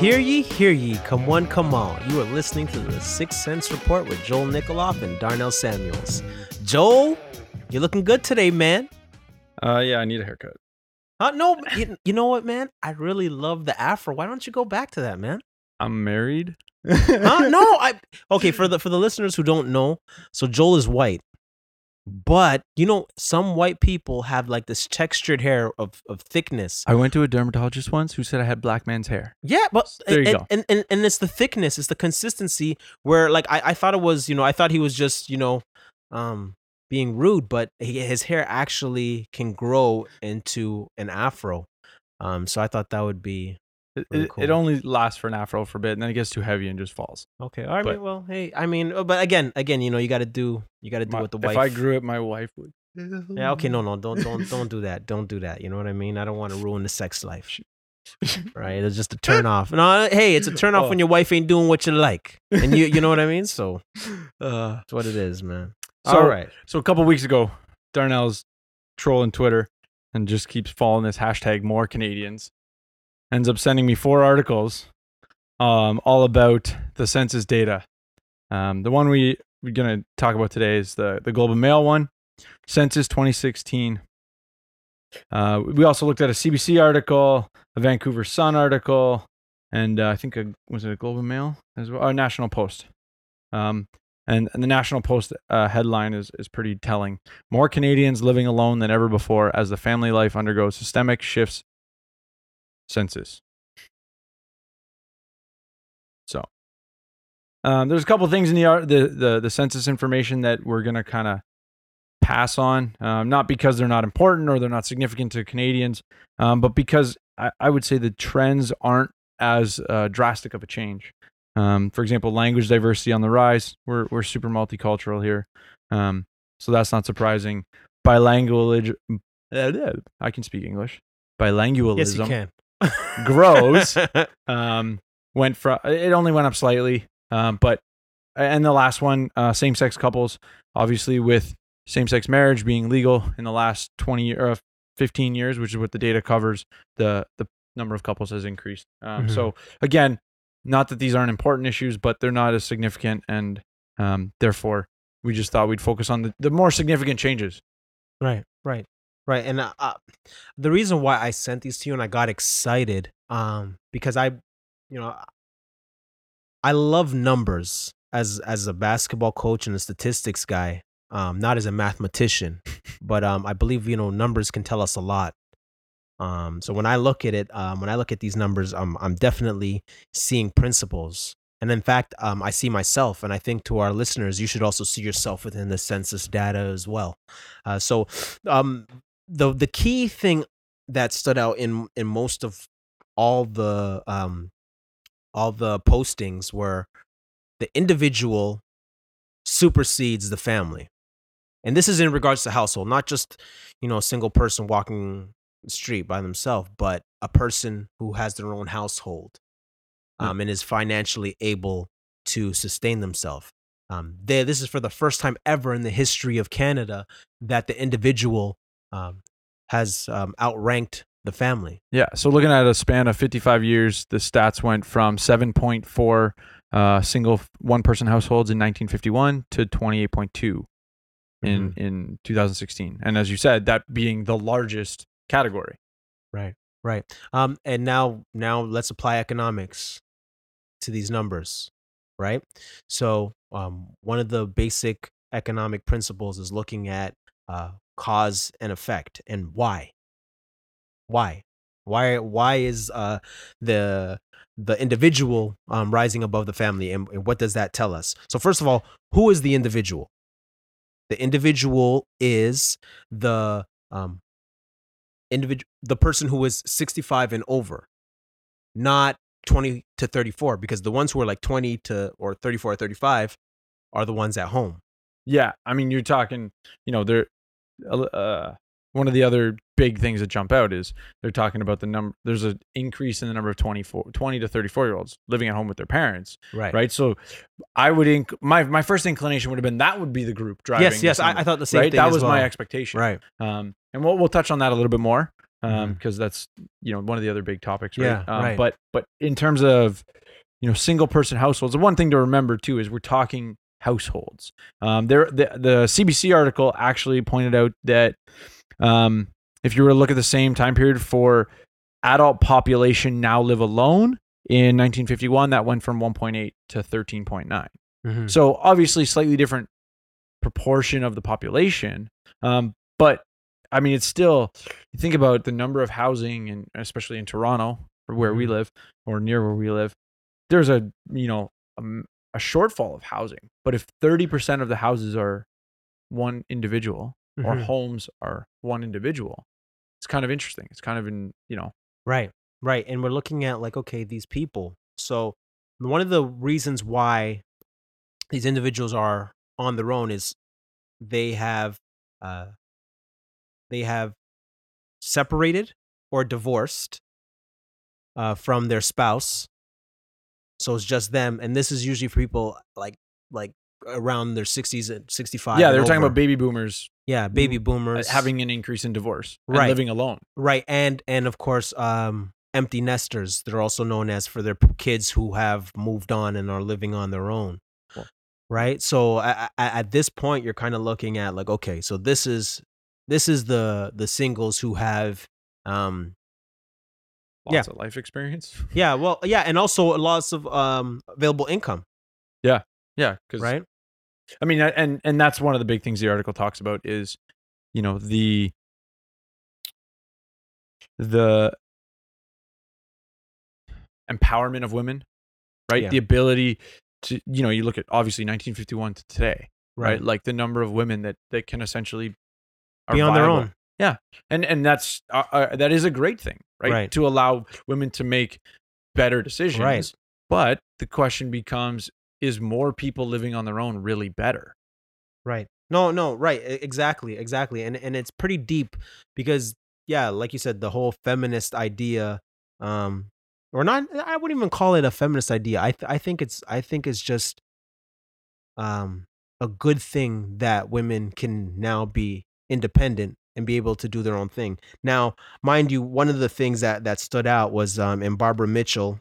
Six Cents Report. Hear ye, hear ye, come one, come all. You are listening to the Six Cents Report with Joel Nikoloff and Darnell Samuels. Joel, you're looking good today, man. Uh, yeah, I need a haircut. Uh, no, you, you know what, man? I really love the afro. Why don't you go back to that, man? I'm married. Huh? No, I okay for the for the listeners who don't know. So Joel is white, but you know some white people have like this textured hair of of thickness. I went to a dermatologist once who said I had black man's hair. Yeah, but There you and, go. And, and and it's the thickness, it's the consistency where like I, I thought it was, you know, I thought he was just, you know, um being rude, but he, his hair actually can grow into an afro. Um so I thought that would be It, Really cool. it only lasts for an afro for a bit, and then it gets too heavy and just falls. okay. All right, But- well, hey, I mean, uh, but again, again, you know, you got to do you got to do My- what the wife. if I grew it, my wife would. Yeah, okay, no, no, don't don't don't do that. Don't do that. You know what I mean? I don't want to ruin the sex life. Right? It's just a turn off. No, hey, it's a turn off when Oh. your wife ain't doing what you like. And you you know what I mean? So Uh, that's what it is, man. So- All right. so a couple weeks ago, Darnell's trolling Twitter and just keeps following this hashtag more Canadians. Ends up sending me four articles, um, all about the census data. Um, the one we we're gonna talk about today is the the Globe and Mail one, Census 2016. Uh, we also looked at a CBC article, a Vancouver Sun article, and uh, I think a, was it a Globe and Mail as well, or National Post. Um, and, and the National Post uh, headline is, is pretty telling. More Canadians living alone than ever before as the family life undergoes systemic shifts. Census. So, um, there's a couple things in the, the the the census information that we're gonna kind of pass on, um, not because they're not important or they're not significant to Canadians, um, but because I, I would say the trends aren't as uh, drastic of a change. Um, for example, language diversity on the rise. We're we're super multicultural here, um, so that's not surprising. Bilingual, I can speak English. Bilingualism Yes, you can. grows. um, went from it only went up slightly, um, but and the last one, uh, same-sex couples, obviously with same-sex marriage being legal in the last twenty year, uh, fifteen years, which is what the data covers, the the number of couples has increased. Um, Mhm. So again, not that these aren't important issues, but they're not as significant, and um, therefore we just thought we'd focus on the, the more significant changes. Right, right, right. And uh, uh, the reason why I sent these to you and I got excited, um, because I, you know, I love numbers as as a basketball coach and a statistics guy. Um, not as a mathematician, but um, I believe you know numbers can tell us a lot. Um, so when I look at it, um, when I look at these numbers, um, I'm definitely seeing principles. And in fact, um, I see myself, and I think to our listeners, you should also see yourself within the census data as well. Uh, so, um, the the key thing that stood out in in most of all the um, all the postings were the individual supersedes the family, and this is in regards to household, not just you know a single person walking the street by themselves, but a person who has their own household um, and is financially able to sustain themselves. Um, they, this is for the first time ever in the history of Canada that the individual um, has um, outranked the family. Yeah. So looking at a span of 55 years, the stats went from 7.4 uh, single one person households in 1951 to 28.2 in in 2016. And as you said, that being the largest category. Right, right. Um, and now, now let's apply economics to these numbers, right? So, um, one of the basic economic principles is looking at uh, cause and effect and why. Why? Why? Why is uh, the the individual um, rising above the family, and, and what does that tell us? So, first of all, who is the individual? The individual is the um, individual the person who is 65 and over not 20 to 34 because the ones who are like 20 to or 34 or 35 are the ones at home Yeah, I mean, you're talking, you know, there. Uh, one of the other big things that jump out is they're talking about the number. There's an increase in the number of 24, 20 to 34 year olds living at home with their parents, Right. right? So, I would inc- my my first inclination would have been that would be the group driving. Yes, yes. I, I thought the same right. thing. That as was my expectation, Right. Um, and we'll we'll touch on that a little bit more, um, because that's you know one of the other big topics, right? Yeah, um, right. But but in terms of you know single person households, the one thing to remember too is we're talking households. Um, there the the CBC article actually pointed out that um, if you were to look at the same time period for adult population now live alone in 1951, that went from 1.8 to 13.9. Mhm. So obviously, slightly different proportion of the population. Um, but I mean, it's still. You think about the number of housing, and especially in Toronto, where we Mhm. live, or near where we live, there's a you know a, m- a shortfall of housing. But if thirty percent of the houses are one individual, or Mhm. homes are one individual, it's kind of interesting. It's kind of in you know Right, right. And we're looking at like, okay, these people. So one of the reasons why these individuals are on their own is they have uh they have separated or divorced uh from their spouse. So it's just them. And this is usually for people like like around their 60s and 65 yeah. They were talking over. about baby boomers yeah baby uh, boomers having an increase in divorce and Right. living alone. Right, and and of course, um, empty nesters. They're also known as for their kids who have moved on and are living on their own. Cool. Right. So a- at this point, you're kind of looking at like, okay, so this is this is the the singles who have, um, Lots of life experience. yeah, well, yeah, and also lots of um available income. Yeah, yeah, because Right. I mean, and and that's one of the big things the article talks about is, you know, the the empowerment of women, right? Yeah. The ability to, you know, you look at obviously 1951 to today, right? Like the number of women that that can essentially Be on their own. Yeah, and and that's uh, uh, that is a great thing, right? Right. To allow women to make better decisions. Right. But the question becomes: Is more people living on their own really better? Right. No, no, right. Exactly, exactly. And and it's pretty deep because yeah, like you said, the whole feminist idea um or not I wouldn't even call it a feminist idea. I th- I think it's I think it's just um a good thing that women can now be independent and be able to do their own thing. Now, mind you, one of the things that that stood out was um in Barbara Mitchell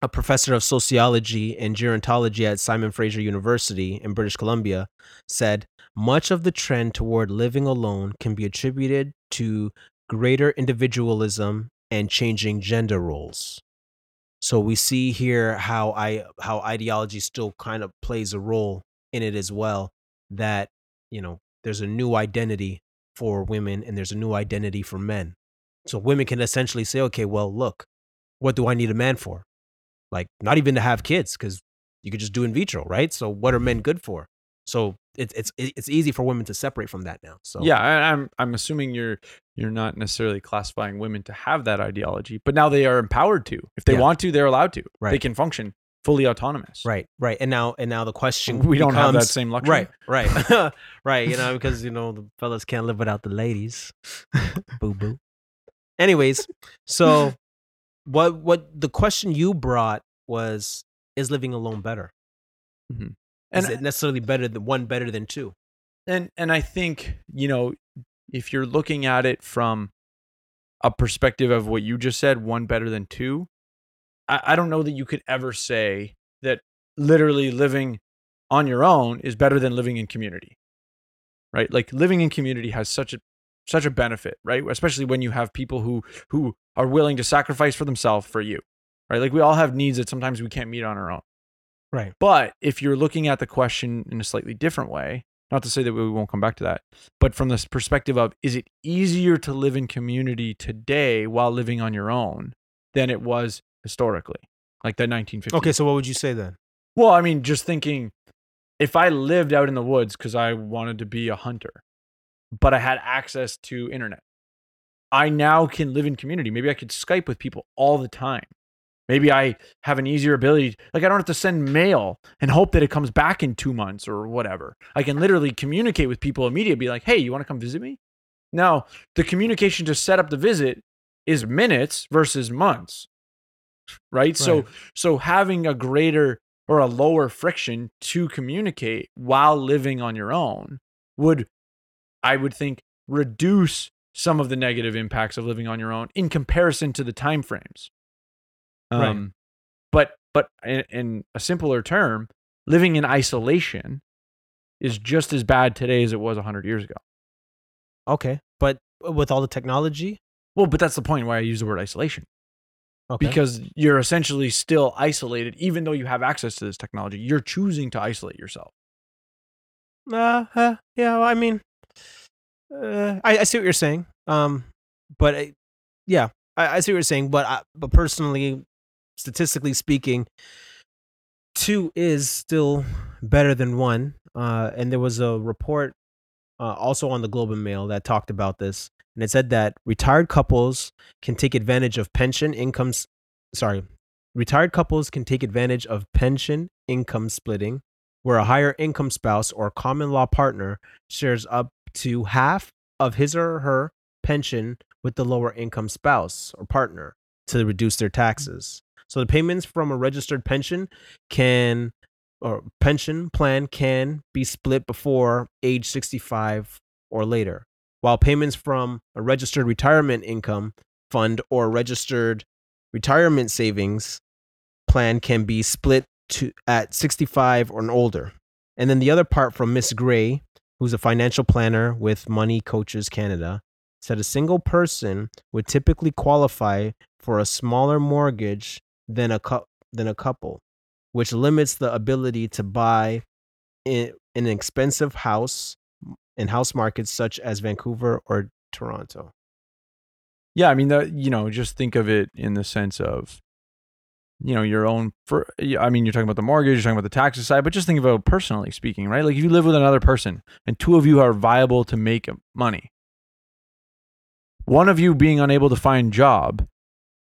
a professor of sociology and gerontology at Simon Fraser University in British Columbia, said much of the trend toward living alone can be attributed to greater individualism and changing gender roles. So we see here how I how ideology still kind of plays a role in it as well. That you know there's a new identity for women and there's a new identity for men. So women can essentially say, okay, well, look, what do I need a man for? Like not even to have kids because you could just do in vitro, right? So what are men mm-hmm. good for? So it's it's it's easy for women to separate from that now. So Yeah, I, I'm I'm assuming you're you're not necessarily classifying women to have that ideology, but now they are empowered to. If they Yeah. want to, they're allowed to. They can function fully autonomous. right, right, and now and now the question We don't have that same luxury. Right, right, right. You know, because you know the fellas can't live without the ladies. boo boo. Anyways, so what what the question you brought was is living alone better? Mm-hmm. And is it necessarily better than one better than two? and and I think you know if you're looking at it from a perspective of what you just said, one better than two. I, I don't know that you could ever say that literally living on your own is better than living in community, right? Like living in community has such a such a benefit, right? Especially when you have people who who are willing to sacrifice for themselves for you, right? Like we all have needs that sometimes we can't meet on our own. Right. But if you're looking at the question in a slightly different way, not to say that we won't come back to that, but from this perspective of is it easier to live in community today while living on your own than it was historically, like the 1950s? Okay, so what would you say then? Well, I mean, just thinking if I lived out in the woods because I wanted to be a hunter, but I had access to internet, I now can live in community. Maybe I could Skype with people all the time. Maybe I have an easier ability. Like I don't have to send mail and hope that it comes back in two months or whatever. I can literally communicate with people immediately. Be like, hey, you want to come visit me? Now the communication to set up the visit is minutes versus months, right? So Right. so having a greater or a lower friction to communicate while living on your own would, I would think, reduce some of the negative impacts of living on your own in comparison to the time frames. Right. Um, but but in, in a simpler term, living in isolation is just as bad today as it was 100 years ago. Okay, but with all the technology, Well, but that's the point why I use the word isolation. Okay. because you're essentially still isolated even though you have access to this technology you're choosing to isolate yourself Uh, uh, yeah, well, I mean, uh, I, I see what you're saying. Um, but I, yeah, I, I see what you're saying. But I, but personally, statistically speaking, two is still better than one. Uh, and there was a report uh, also on the Globe and Mail that talked about this, and it said that retired couples can take advantage of pension incomes. Sorry, retired couples can take advantage of pension income splitting where a higher income spouse or common law partner shares up to half of his or her pension with the lower income spouse or partner to reduce their taxes. So the payments from a registered pension can or pension plan can be split before age 65 or later, while payments from a registered retirement income fund or registered retirement savings plan can be split to at 65 or older. And then the other part from Miss Gray, who's a financial planner with Money Coaches Canada, said a single person would typically qualify for a smaller mortgage than a cou- than a couple, which limits the ability to buy an expensive house in house markets such as Vancouver or Toronto. yeah i mean that you know just think of it in the sense of you know your own for i mean you're talking about the mortgage you're talking about the taxes side but just think about personally speaking right like if you live with another person and two of you are viable to make money one of you being unable to find job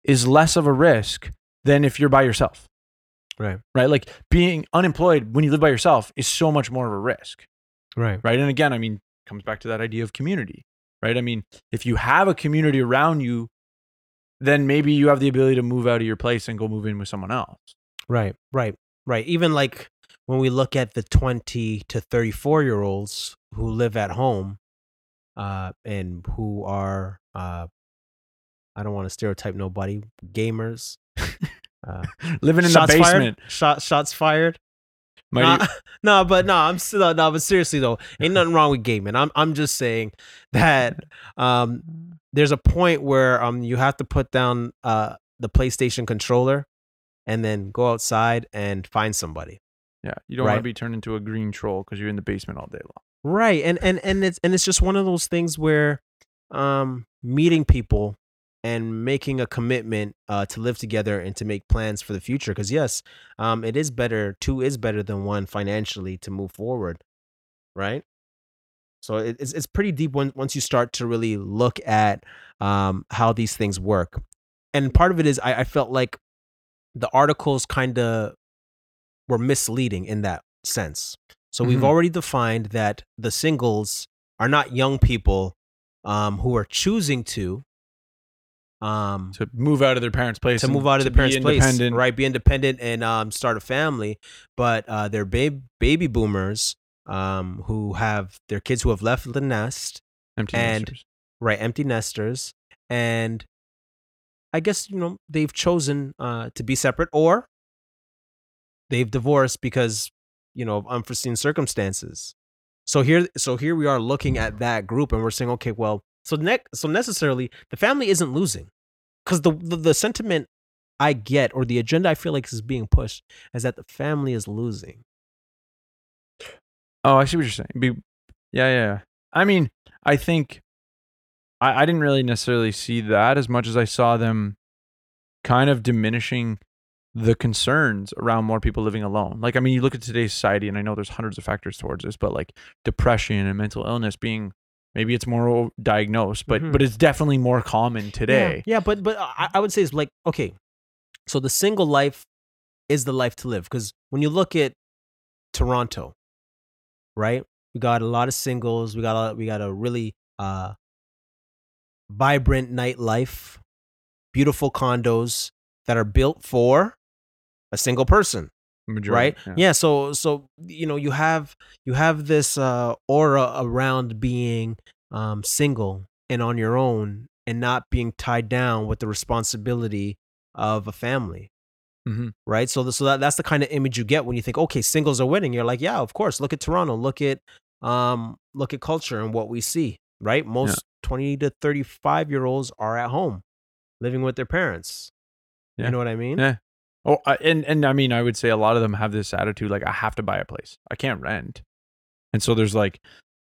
is less of a risk than if you're by yourself Right. right like being unemployed when you live by yourself is so much more of a risk Right. right and again i mean comes back to that idea of community right i mean if you have a community around you then maybe you have the ability to move out of your place and go move in with someone else Right, right, right. Even like when we look at the 20 to 34 year olds who live at home uh, and who are, uh, I don't want to stereotype nobody, gamers. Uh, living in shots the basement Fired? Shot, shots fired. Might Nah, no, but no, I'm still no, but seriously though, ain't nothing wrong with gaming. I'm I'm just saying that um there's a point where um you have to put down uh the PlayStation controller and then go outside and find somebody. yeah you don't want to be turned into a green troll because you're in the basement all day long Right. And and and it's and it's just one of those things where um meeting people and making a commitment uh to live together and to make plans for the future cuz yes, um it is better two is better than one financially to move forward. Right? So it, it's it's pretty deep when, once you start to really look at um how these things work. And part of it is I, I felt like the articles kind of were misleading in that sense. So we've Mhm. already defined that the singles are not young people um, who are choosing to um, to move out of their parents place to move out of to the parents' place, right? Be independent and um, start a family. But uh, they're ba- baby boomers um, who have their kids who have left the nest, empty and- nesters. right? Empty nesters, and I guess you know they've chosen uh, to be separate, or they've divorced because you know of unforeseen circumstances. So here, so here we are looking at that group, and we're saying, okay, well, so ne- so necessarily the family isn't losing, because the, the the sentiment I get or the agenda I feel like is being pushed is that the family is losing. Oh, I see what you're saying. Be, yeah, yeah, yeah. I mean, I think I, I didn't really necessarily see that as much as I saw them kind of diminishing the concerns around more people living alone. Like, I mean, you look at today's society, and I know there's hundreds of factors towards this, but like depression and mental illness being maybe it's more diagnosed, but Mhm. but it's definitely more common today. Yeah, yeah but but I, I would say it's like okay, So the single life is the life to live because when you look at Toronto, right? We got a lot of singles. We got a, we got a really uh, vibrant nightlife, beautiful condos that are built for a single person right Majority, yeah. so so you know you have you have this uh aura around being um single and on your own and not being tied down with the responsibility of a family Mhm. right so, the, so that, that's the kind of image you get when you think okay singles are winning you're like yeah of course look at toronto look at um look at culture and what we see right most 20 to 35 year olds are at home living with their parents Yeah. you know what i mean Yeah. Oh, I- and and I mean, I would say a lot of them have this attitude like I have to buy a place. I can't rent, and so there's like,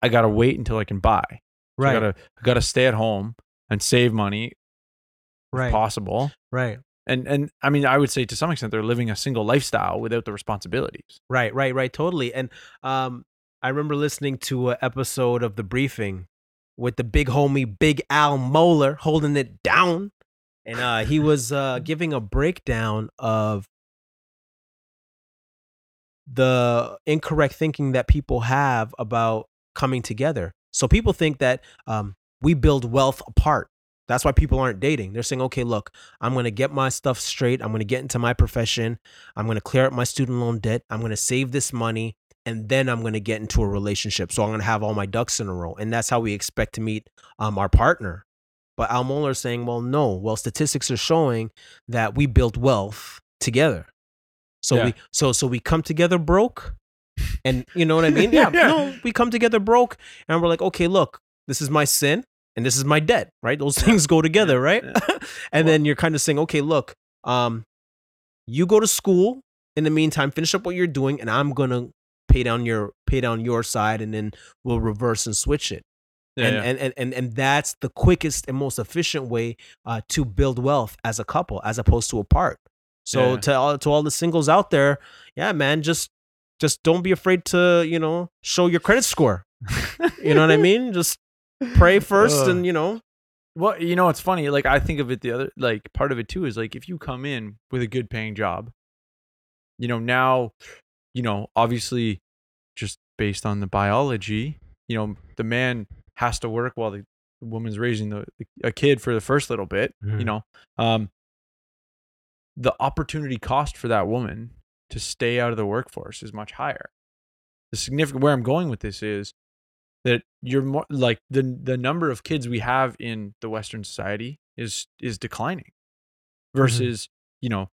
I gotta wait until I can buy. So right I gotta I gotta stay at home and save money if right possible. right And and I mean, I would say to some extent they're living a single lifestyle without the responsibilities. Right, right, right, totally. And um, I remember listening to an episode of the briefing with the big homie Big Al Mohler holding it down, and uh, he was uh, giving a breakdown of the incorrect thinking that people have about coming together. So people think that um, we build wealth apart. That's why people aren't dating. They're saying, okay, look, I'm going to get my stuff straight. I'm going to get into my profession. I'm going to clear up my student loan debt. I'm going to save this money. And then I'm going to get into a relationship. So I'm going to have all my ducks in a row. And that's how we expect to meet um, our partner. But Al Mohler is saying, well, no. Well, statistics are showing that we built wealth together. So Yeah. we so so we come together broke. And you know what I mean? Yeah, Yeah. no, we come together broke and we're like, okay, look, this is my sin and this is my debt, right? Those things go together, right? and then you're kind of saying, okay, look, um, you go to school in the meantime, finish up what you're doing, and I'm gonna pay down your pay down your side, and then we'll reverse and switch it. Yeah, and, yeah. and and and and that's the quickest and most efficient way uh, to build wealth as a couple, as opposed to apart. So Yeah. to all to all the singles out there, yeah, man, just just don't be afraid to you know show your credit score. You know what I mean? Just pray first, and you know, Well, you know, it's funny. Like I think of it the other like part of it too is like if you come in with a good paying job, you know, now, you know, obviously just based on the biology, you know, the man has to work while the woman's raising the, a kid for the first little bit, you Mhm. know. Um the opportunity cost for that woman to stay out of the workforce is much higher. The significant where I'm going with this is that you're more like the the number of kids we have in the Western society is is declining versus you know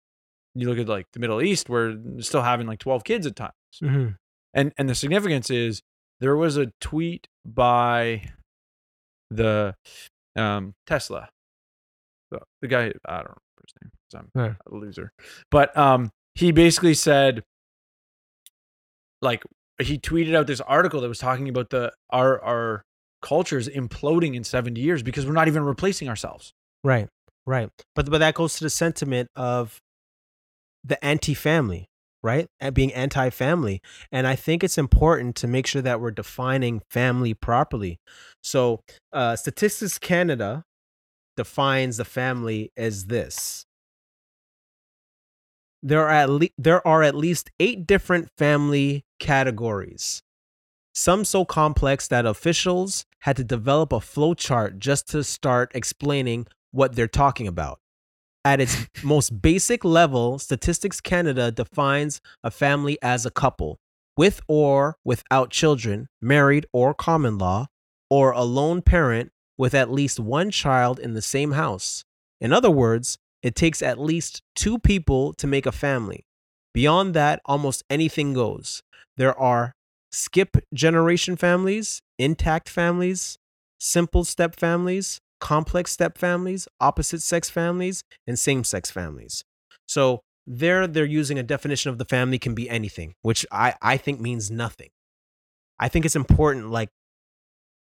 you look at like the Middle East where still having like 12 kids at times and and the significance is there was a tweet by the um Tesla the, the guy I don't remember his name 'cause I'm Right. a loser but um he basically said like he tweeted out this article that was talking about the our our cultures imploding in 70 years because we're not even replacing ourselves Right, right. But but that goes to the sentiment of the anti-family, right? And being anti-family. And I think it's important to make sure that we're defining family properly. So, uh, Statistics Canada defines the family as this. There are at le- there are at least eight different family categories. Some so complex that officials had to develop a flowchart just to start explaining what they're talking about. At its most basic level, Statistics Canada defines a family as a couple, with or without children, married or common law, or a lone parent with at least one child in the same house. In other words, it takes at least two people to make a family. Beyond that, almost anything goes. There are skip generation families, intact families, simple step families, complex step families, opposite sex families, and same sex families. So there they're using a definition of the family can be anything, which I, I think means nothing. I think it's important, like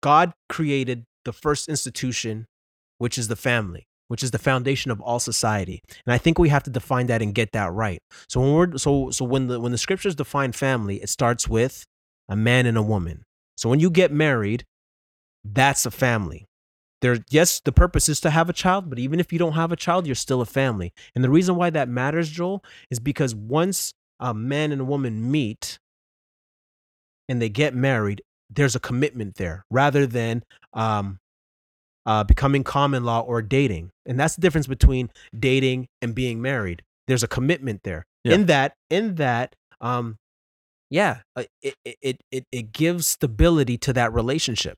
God created the first institution, which is the family, which is the foundation of all society. And I think we have to define that and get that right. So when we're so so when the when the scriptures define family, it starts with a man and a woman. So when you get married, that's a family. There yes the purpose is to have a child but even if you don't have a child you're still a family. And the reason why that matters joel is because once a man and a woman meet and they get married there's a commitment there rather than um uh, becoming common law or dating. And that's the difference between dating and being married. There's a commitment there. Yeah. in that in that um yeah uh, it, it it it it gives stability to that relationship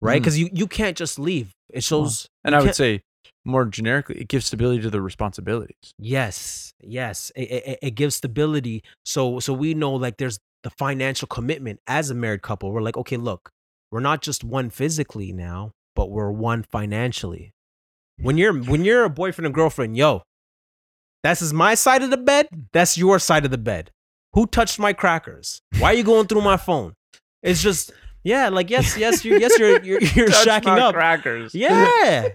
right? Mm. because you you can't just leave. It shows And I would say more generically, it gives stability to the responsibilities. yes yes it, it, it gives stability. So so we know like there's the financial commitment as a married couple. We're like okay look we're not just one physically now but we're one financially. When you're when you're a boyfriend and girlfriend yo that's is my side of the bed that's your side of the bed. Who touched my crackers? Why are you going through my phone? It's just yeah like yes yes you yes you're you're, you're shacking up. crackers. yeah.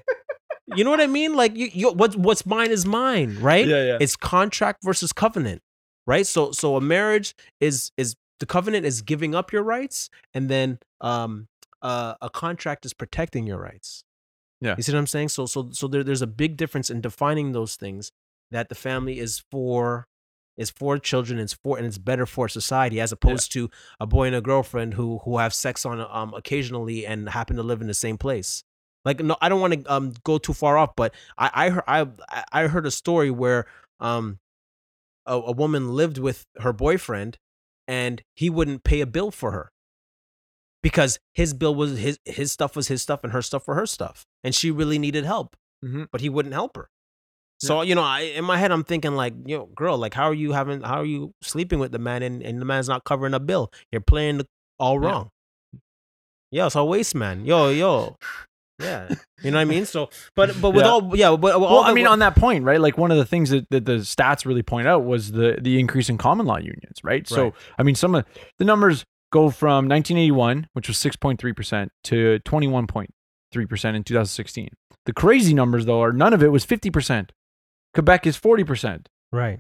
You know what i mean? Like you, you what's what's mine is mine right? Yeah, yeah. it's contract versus covenant right? So so a marriage is is the covenant is giving up your rights and then um uh, a contract is protecting your rights. Yeah. you see what i'm saying? So so so there, there's a big difference in defining those things that the family is for is for children it's for and it's better for society as opposed to a boy and a girlfriend who who have sex on um occasionally and happen to live in the same place. Like no i don't want to um go too far off but i i heard i i heard a story where um a, a woman lived with her boyfriend and he wouldn't pay a bill for her because his bill was his his stuff was his stuff and her stuff were her stuff and she really needed help Mhm. but he wouldn't help her so you know I, in my head i'm thinking like yo girl like how are you having how are you sleeping with the man and, and the man's not covering a bill you're playing the, all wrong yo it's a waste man yo yo yeah you know what i mean so but but with Yeah. all yeah but Well, I mean, on that point, right? Like one of the things that, that the stats really point out was the the increase in common law unions, right? So, I mean, some of the numbers go from 1981, which was 6.3 percent, to 21.3 percent in 2016. The crazy numbers, though, are none of it was 50 percent. Quebec is 40 percent. right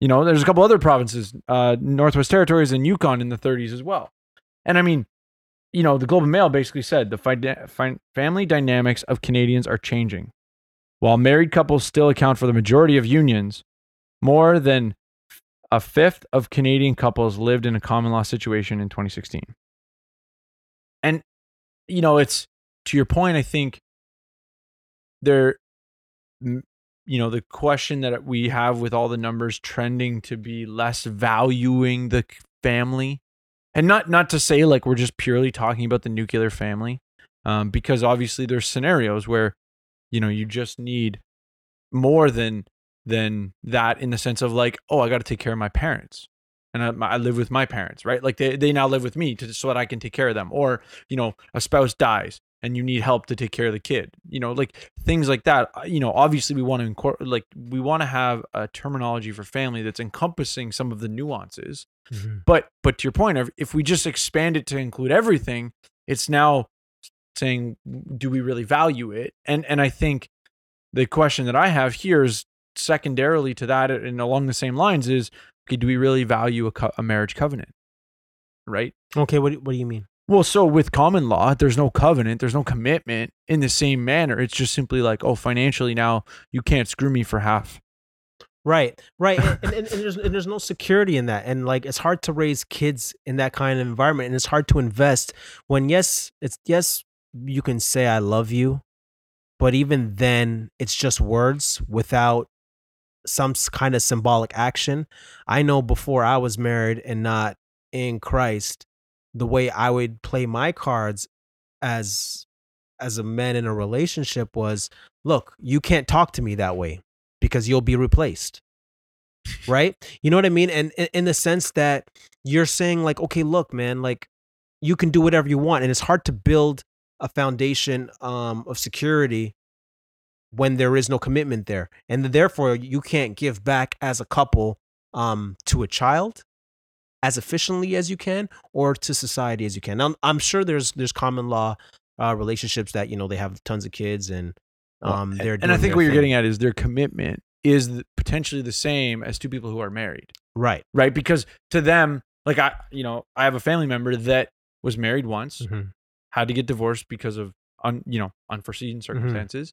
You know, there's a couple other provinces, uh, Northwest Territories and Yukon in the 30s as well. And I mean, you know, the Globe and Mail basically said the fi- fi- family dynamics of Canadians are changing. While married couples still account for the majority of unions, more than a fifth of Canadian couples lived in a common law situation in 2016. And, you know, it's to your point, I think there, you know, the question that we have with all the numbers trending to be less valuing the family. And not not to say like we're just purely talking about the nuclear family um, because obviously there's scenarios where you know you just need more than than that in the sense of like oh i got to take care of my parents. And I, I live with my parents right? Like they, they now live with me to, so that i can take care of them. Or you know a spouse dies and you need help to take care of the kid you know like things like that Uh, you know obviously we want to incorporate like we want to have a terminology for family that's encompassing some of the nuances but but to your point, if- if we just expand it to include everything, it's now saying, do we really value it? And and I think the question that I have here is secondarily to that, and along the same lines is, okay, do we really value a, co- a marriage covenant? Right. okay what, what do you mean Well, so with common law, there's no covenant, there's no commitment in the same manner. It's just simply like, oh, financially now you can't screw me for half. Right, right, and, and, and, there's and there's no security in that, and like it's hard to raise kids in that kind of environment, and it's hard to invest when yes, it's yes, you can say I love you, but even then, it's just words without some kind of symbolic action. I know before I was married and not in Christ, the way I would play my cards as as a man in a relationship was, look, you can't talk to me that way because you'll be replaced. Right? You know what I mean? And in, the sense that you're saying, like, okay, look, man, like you can do whatever you want. And it's hard to build a foundation um, of security when there is no commitment there. And therefore, you can't give back as a couple um, to a child as efficiently as you can or to society as you can. Now, I'm sure there's there's common law uh, relationships that, you know, they have tons of kids and um, they're and I think what you're getting at is their commitment is potentially the same as two people who are married. right. right? Because to them, like I, you know, I have a family member that was married once, Mhm. had to get divorced because of un, you know, unforeseen Mm-hmm. circumstances,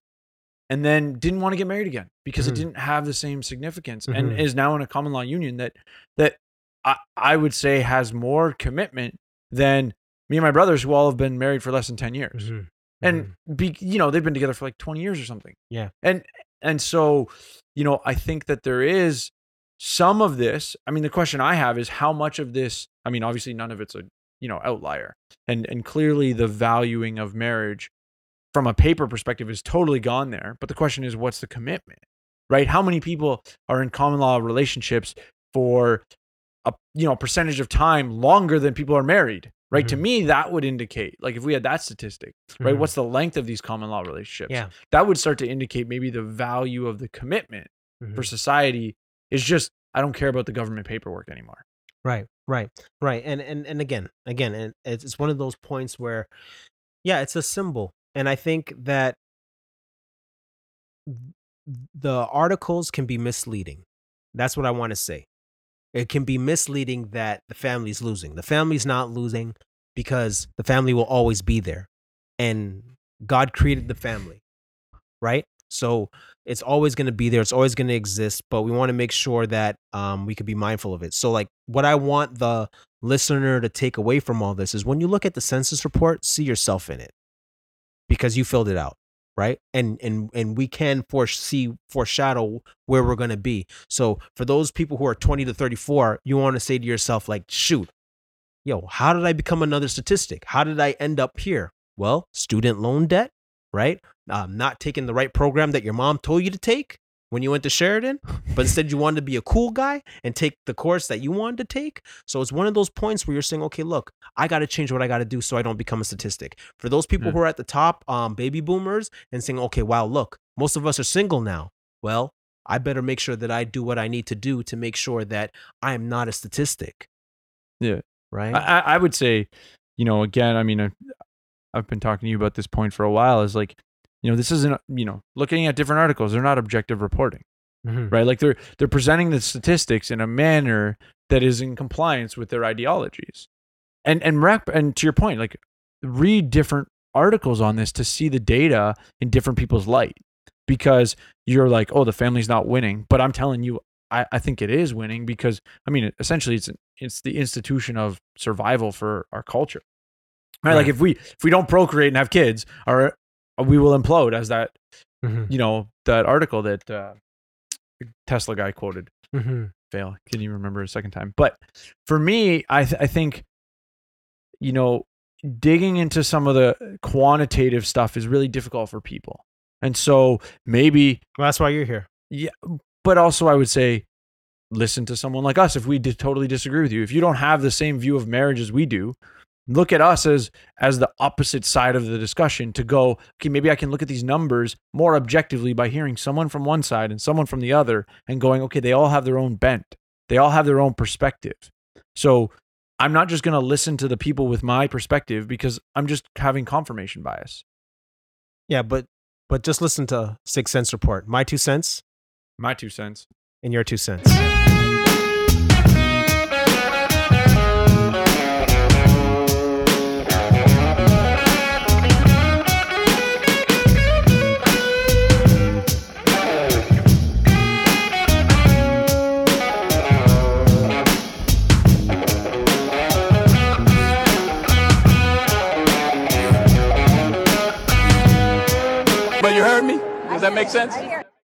and then didn't want to get married again because Mhm. it didn't have the same significance, and Mhm. is now in a common law union that that I, I would say has more commitment than me and my brothers who all have been married for less than ten years. Mhm. and be you know they've been together for like 20 years or something. Yeah. and and so you know i think that there is some of this i mean the question i have is how much of this i mean obviously none of it's a you know outlier. And and clearly the valuing of marriage from a paper perspective is totally gone there but the question is what's the commitment right? How many people are in common law relationships for a you know percentage of time longer than people are married right to Mhm. me that would indicate like if we had that statistic right? Mhm. What's the length of these common law relationships? Yeah. That would start to indicate maybe the value of the commitment for Mhm. society is just I don't care about the government paperwork anymore. Right, right, right. And and and again, again, and it's one of those points where, yeah, it's a symbol, and I think that the articles can be misleading. That's what I want to say. It can be misleading that the family's losing. The family's not losing because the family will always be there, and God created the family, right? So it's always going to be there. It's always going to exist, but we want to make sure that um, we could be mindful of it. So, like, what I want the listener to take away from all this is when you look at the census report, see yourself in it because you filled it out, right? And and and we can foresee foreshadow where we're going to be. So, for those people who are 20 to 34, you want to say to yourself, like, shoot, yo, how did I become another statistic? How did I end up here? Well, student loan debt, right? Um, not taking the right program that your mom told you to take when you went to Sheridan, but instead you wanted to be a cool guy and take the course that you wanted to take. So it's one of those points where you're saying, okay, look, I got to change what I got to do so I don't become a statistic. For those people Yeah. who are at the top, um, baby boomers, and saying, okay, wow, look, most of us are single now. Well, I better make sure that I do what I need to do to make sure that I am not a statistic. Yeah. Right. I, I I would say, you know, again, I mean, I've, I've been talking to you about this point for a while. Is like, you know, this isn't, you know, looking at different articles. They're not objective reporting. Mhm. right? Like they're they're presenting the statistics in a manner that is in compliance with their ideologies. And and rep and to your point, like read different articles on this to see the data in different people's light. Because you're like, oh, the family's not winning. But I'm telling you, I, I think it is winning because I mean essentially it's it's the institution of survival for our culture. Right? Like if we if we don't procreate and have kids, our we will implode as that Mhm. you know that article that uh, Tesla guy quoted. Mhm. Fail. Can you remember a second time? But for me, I th- I think you know digging into some of the quantitative stuff is really difficult for people, and so maybe Well, that's why you're here. yeah, but also I would say listen to someone like us if we did totally disagree with you. If you don't have the same view of marriage as we do, look at us as as the opposite side of the discussion to go, okay, maybe I can look at these numbers more objectively by hearing someone from one side and someone from the other and going, okay, they all have their own bent. They all have their own perspective. So I'm not just going to listen to the people with my perspective because I'm just having confirmation bias. Yeah, but but just listen to Six Cents Report. My two cents My two cents. and your two cents. That make sense?